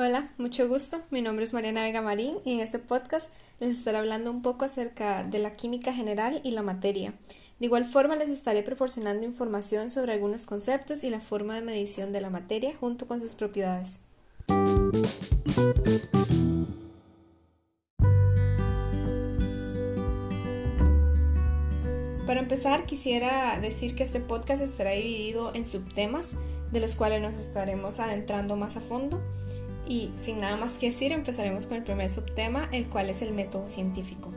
Hola, mucho gusto. Mi nombre es Mariana Vega Marín y en este podcast les estaré hablando un poco acerca de la química general y la materia. De igual forma les estaré proporcionando información sobre algunos conceptos y la forma de medición de la materia junto con sus propiedades. Para empezar, quisiera decir que este podcast estará dividido en subtemas, de los cuales nos estaremos adentrando más a fondo. Y sin nada más que decir, empezaremos con el primer subtema, el cual es el método científico.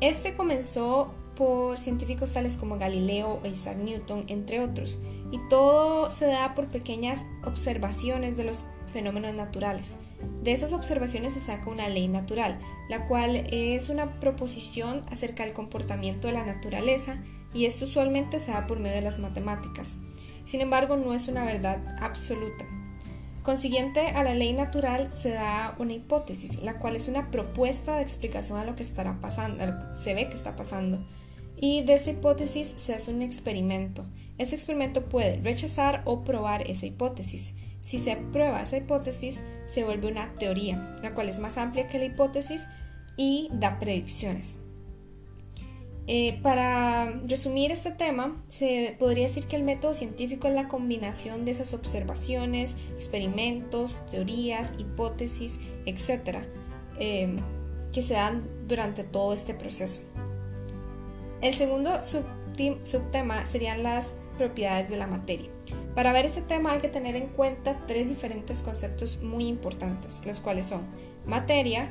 Este comenzó por científicos tales como Galileo e Isaac Newton, entre otros, y todo se da por pequeñas observaciones de los fenómenos naturales. De esas observaciones se saca una ley natural, la cual es una proposición acerca del comportamiento de la naturaleza y esto usualmente se da por medio de las matemáticas. Sin embargo, no es una verdad absoluta. Consiguiente a la ley natural se da una hipótesis, la cual es una propuesta de explicación a lo que estará pasando, se ve que está pasando. Y de esa hipótesis se hace un experimento. Ese experimento puede rechazar o probar esa hipótesis. Si se prueba esa hipótesis, se vuelve una teoría, la cual es más amplia que la hipótesis y da predicciones. Eh, para resumir este tema, se podría decir que el método científico es la combinación de esas observaciones, experimentos, teorías, hipótesis, etc., em, que se dan durante todo este proceso. El segundo subtema serían las propiedades de la materia. Para ver este tema hay que tener en cuenta tres diferentes conceptos muy importantes, los cuales son materia,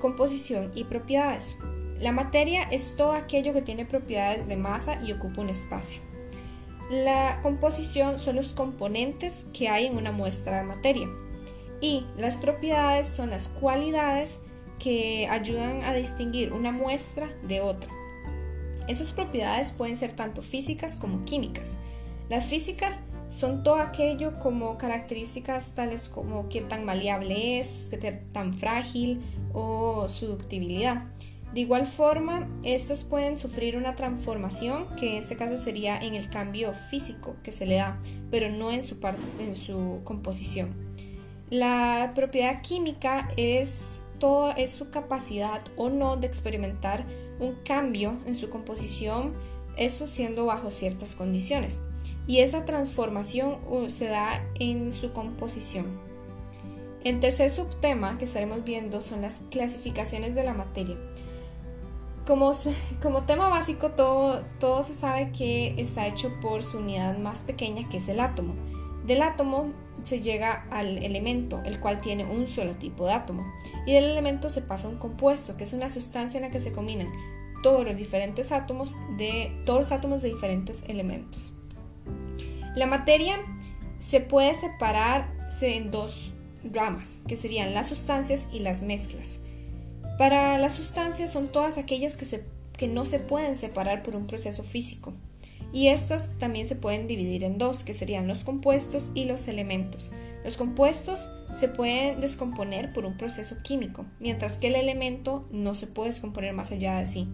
composición y propiedades. La materia es todo aquello que tiene propiedades de masa y ocupa un espacio. La composición son los componentes que hay en una muestra de materia. Y las propiedades son las cualidades que ayudan a distinguir una muestra de otra. Esas propiedades pueden ser tanto físicas como químicas. Las físicas son todo aquello como características tales como qué tan maleable es, qué tan frágil o su ductibilidad. De igual forma, estas pueden sufrir una transformación, que en este caso sería en el cambio físico que se le da, pero no en su, en su composición. La propiedad química es, todo, es su capacidad o no de experimentar un cambio en su composición, eso siendo bajo ciertas condiciones. Y esa transformación uh, se da en su composición. El tercer subtema que estaremos viendo son las clasificaciones de la materia. Como, tema básico, todo, todo se sabe que está hecho por su unidad más pequeña, que es el átomo. Del átomo se llega al elemento, el cual tiene un solo tipo de átomo. Y del elemento se pasa a un compuesto, que es una sustancia en la que se combinan todos los diferentes átomos de todos los átomos de diferentes elementos. La materia se puede separar en dos ramas, que serían las sustancias y las mezclas. Para las sustancias son todas aquellas que, que no se pueden separar por un proceso físico. Y estas también se pueden dividir en dos, que serían los compuestos y los elementos. Los compuestos se pueden descomponer por un proceso químico, mientras que el elemento no se puede descomponer más allá de sí.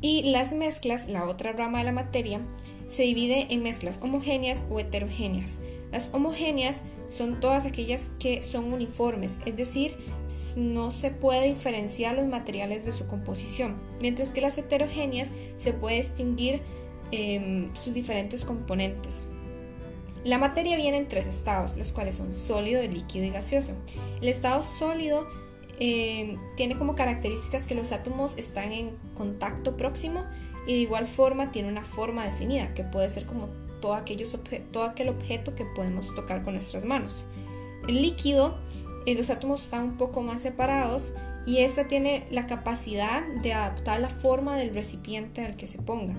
Y las mezclas, la otra rama de la materia, se divide en mezclas homogéneas o heterogéneas. Las homogéneas son todas aquellas que son uniformes, es decir, no se puede diferenciar los materiales de su composición, mientras que las heterogéneas se puede distinguir em, sus diferentes componentes. La materia viene en tres estados, los cuales son sólido, líquido y gaseoso. El estado sólido em, tiene como características que los átomos están en contacto próximo y de igual forma tiene una forma definida, que puede ser como todo, aquellos todo aquel objeto que podemos tocar con nuestras manos. El líquido eh, los átomos están un poco más separados y esta tiene la capacidad de adaptar la forma del recipiente al que se ponga.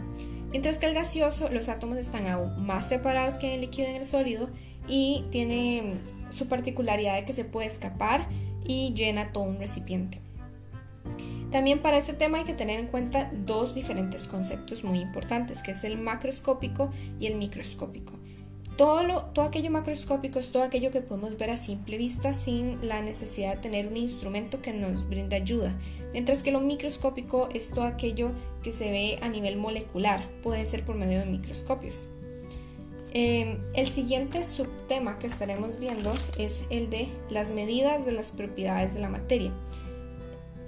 Mientras que el gaseoso, los átomos están aún más separados que en el líquido y en el sólido y tiene su particularidad de que se puede escapar y llena todo un recipiente. También para este tema hay que tener en cuenta dos diferentes conceptos muy importantes, que es el macroscópico y el microscópico. Todo, todo aquello macroscópico es todo aquello que podemos ver a simple vista sin la necesidad de tener un instrumento que nos brinde ayuda, mientras que lo microscópico es todo aquello que se ve a nivel molecular, puede ser por medio de microscopios. Em, el siguiente subtema que estaremos viendo es el de las medidas de las propiedades de la materia.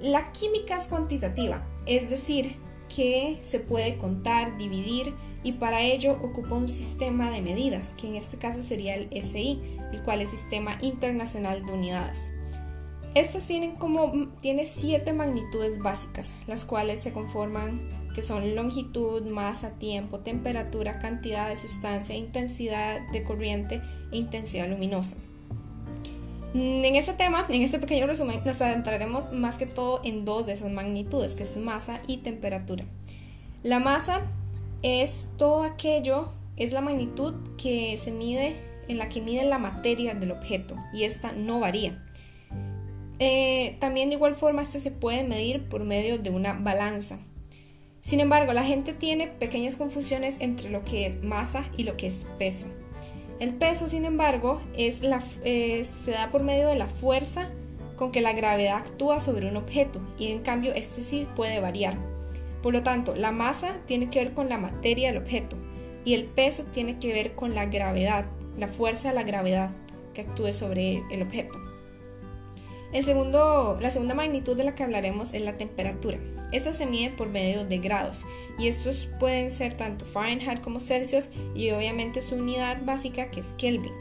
La química es cuantitativa, es decir, que se puede contar, dividir y para ello ocupa un sistema de medidas, que en este caso sería el SI, el cual es Sistema Internacional de Unidades. Estas tienen como tiene siete magnitudes básicas, las cuales se conforman que son longitud, masa, tiempo, temperatura, cantidad de sustancia, intensidad de corriente e intensidad luminosa. En este tema, en este pequeño resumen, nos adentraremos más que todo en dos de esas magnitudes, que es masa y temperatura. La masa es todo aquello, es la magnitud que se mide, en la que mide la materia del objeto, y esta no varía. Eh, también de igual forma, este se puede medir por medio de una balanza. Sin embargo, la gente tiene pequeñas confusiones entre lo que es masa y lo que es peso. El peso, sin embargo, es la, eh, se da por medio de la fuerza con que la gravedad actúa sobre un objeto y en cambio este sí puede variar. Por lo tanto, la masa tiene que ver con la materia del objeto y el peso tiene que ver con la gravedad, la fuerza de la gravedad que actúe sobre el objeto. El segundo, la segunda magnitud de la que hablaremos es la temperatura. Esta se mide por medio de grados y estos pueden ser tanto Fahrenheit como Celsius y obviamente su unidad básica que es Kelvin.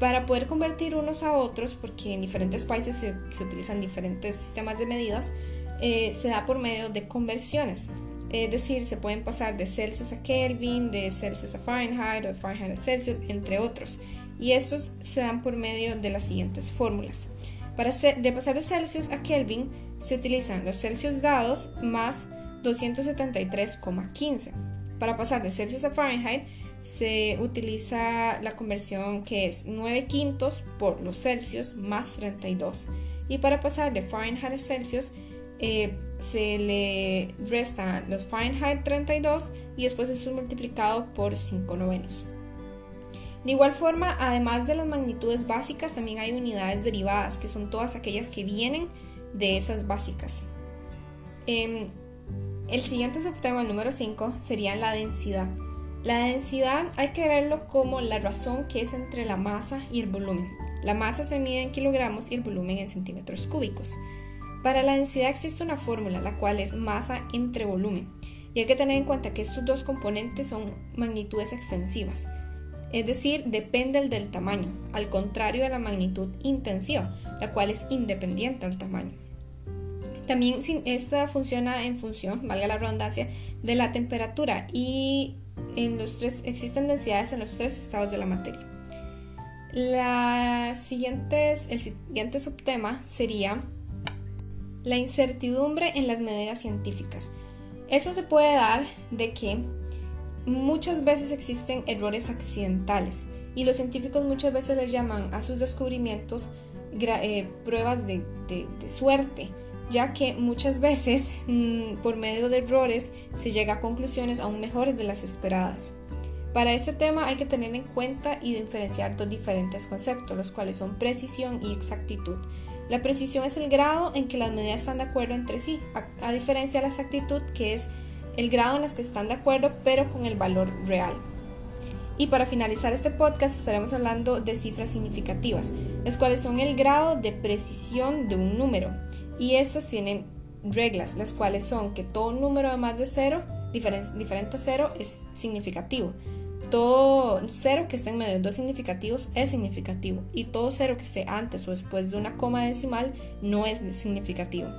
Para poder convertir unos a otros, porque en diferentes países se, utilizan diferentes sistemas de medidas, eh, se da por medio de conversiones. Es decir, se pueden pasar de Celsius a Kelvin, de Celsius a Fahrenheit o de Fahrenheit a Celsius, entre otros. Y estos se dan por medio de las siguientes fórmulas. Para de pasar de Celsius a Kelvin se utilizan los Celsius dados más 273,15. Para pasar de Celsius a Fahrenheit se utiliza la conversión que es 9 quintos por los Celsius más 32. Y para pasar de Fahrenheit a Celsius eh, se le resta los Fahrenheit 32 y después es multiplicado por 5 novenos. De igual forma, además de las magnitudes básicas, también hay unidades derivadas, que son todas aquellas que vienen de esas básicas. Em, el siguiente subtema, el número 5, sería la densidad. La densidad hay que verlo como la razón que es entre la masa y el volumen. La masa se mide en kilogramos y el volumen en centímetros cúbicos. Para la densidad existe una fórmula, la cual es masa entre volumen. Y hay que tener en cuenta que estos dos componentes son magnitudes extensivas es decir, depende del tamaño, al contrario de la magnitud intensiva, la cual es independiente del tamaño. También esta funciona en función, valga la redundancia, de la temperatura y en los tres, existen densidades en los tres estados de la materia. El siguiente subtema sería la incertidumbre en las medidas científicas. Eso se puede dar de que Muchas veces existen errores accidentales y los científicos muchas veces les llaman a sus descubrimientos eh, pruebas de, suerte, ya que muchas veces mm, por medio de errores se llega a conclusiones aún mejores de las esperadas. Para este tema hay que tener en cuenta y diferenciar dos diferentes conceptos, los cuales son precisión y exactitud. La precisión es el grado en que las medidas están de acuerdo entre sí, a diferencia de la exactitud que es el grado en las que están de acuerdo, pero con el valor real. Y para finalizar este podcast estaremos hablando de cifras significativas, las cuales son el grado de precisión de un número. Y estas tienen reglas, las cuales son que todo número de más de cero, diferente a cero, es significativo. Todo cero que esté en medio de dos significativos es significativo. Y todo cero que esté antes o después de una coma decimal no es significativo.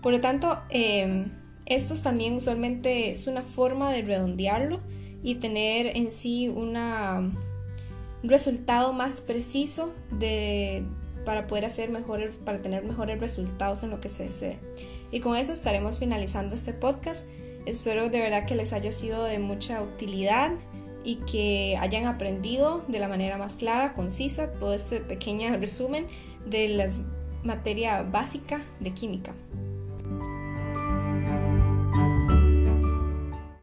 Por lo tanto, eh, estos también usualmente es una forma de redondearlo y tener en sí una, un resultado más preciso de, para poder hacer mejores, para tener mejores resultados en lo que se desee. Y con eso estaremos finalizando este podcast. Espero de verdad que les haya sido de mucha utilidad y que hayan aprendido de la manera más clara, concisa, todo este pequeño resumen de la materia básica de química.